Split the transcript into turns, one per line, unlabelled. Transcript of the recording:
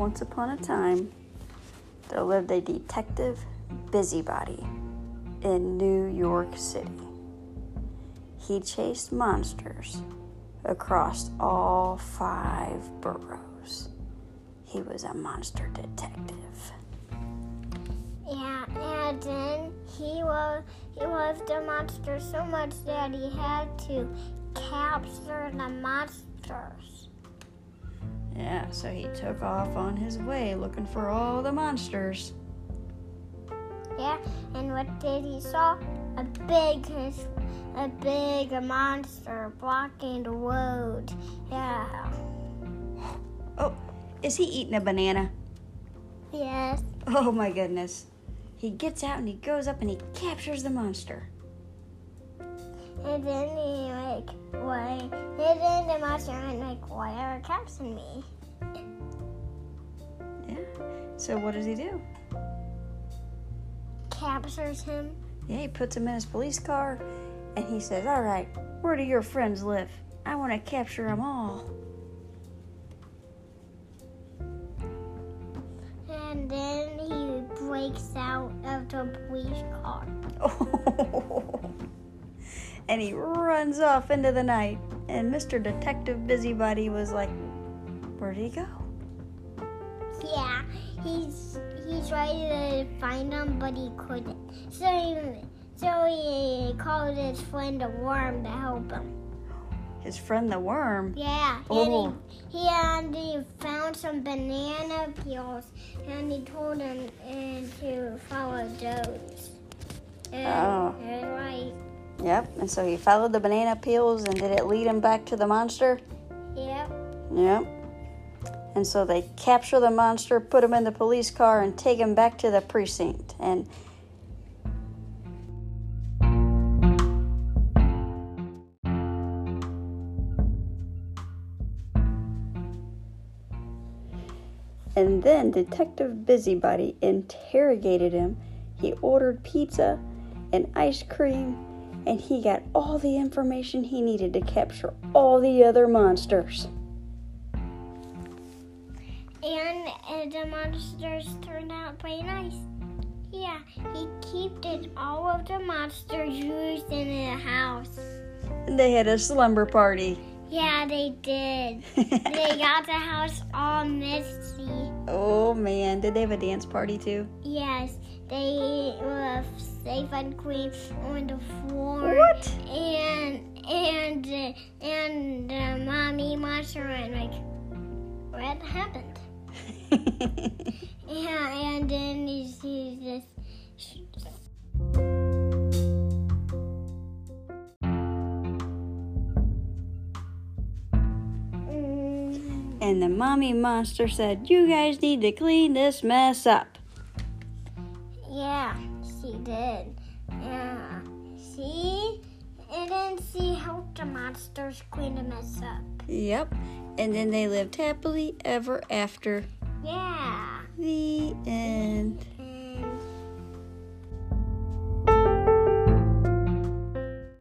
Once upon a time, there lived a detective busybody in New York City. He chased monsters across all five boroughs. He was a monster detective.
Yeah, and then he was he loved the monster so much that he had to capture the monsters.
Yeah, so he took off on his way looking for all the monsters.
Yeah, and what did he saw? A big, a big monster blocking the road. Yeah.
Oh, is he eating a banana?
Yes.
Oh my goodness. He gets out and he goes up and he captures the monster.
And then he like, why? And then the monster went like, why are capturing me?
Yeah. So what does he do?
Captures him.
Yeah, he puts him in his police car and he says, All right, where do your friends live? I want to capture them all.
And then he breaks out of the police car.
and he runs off into the night. And Mr. Detective Busybody was like, Where did he go?
Yeah, he's he tried to find him, but he couldn't. So he, so he called his friend the worm to help him.
His friend the worm.
Yeah,
Oh.
and he, he and he found some banana peels, and he told him uh, to follow those. And,
Oh.
and right.
Yep. And so he followed the banana peels and did it lead him back to the monster?
Yep.
Yep. And so they capture the monster, put him in the police car, and take him back to the precinct. And And then Detective Busybody interrogated him. He ordered pizza and ice cream, and he got all the information he needed to capture all the other monsters.
And uh, the monsters turned out pretty nice. Yeah, he kept it all of the monsters used in the house.
They had a slumber party.
Yeah, they did. they got the house all messy.
oh man, did they have a dance party too?
Yes, they were safe and clean on the floor.
What?
And and uh, and uh, mommy monster went like, what happened? Yeah, and then he sees this. Mm,
and the mommy monster said, You guys need to clean this mess up.
yeah, she did. Yeah, see, and then she helped the monsters clean the mess up.
Yep. And then they lived happily ever after.
Yeah.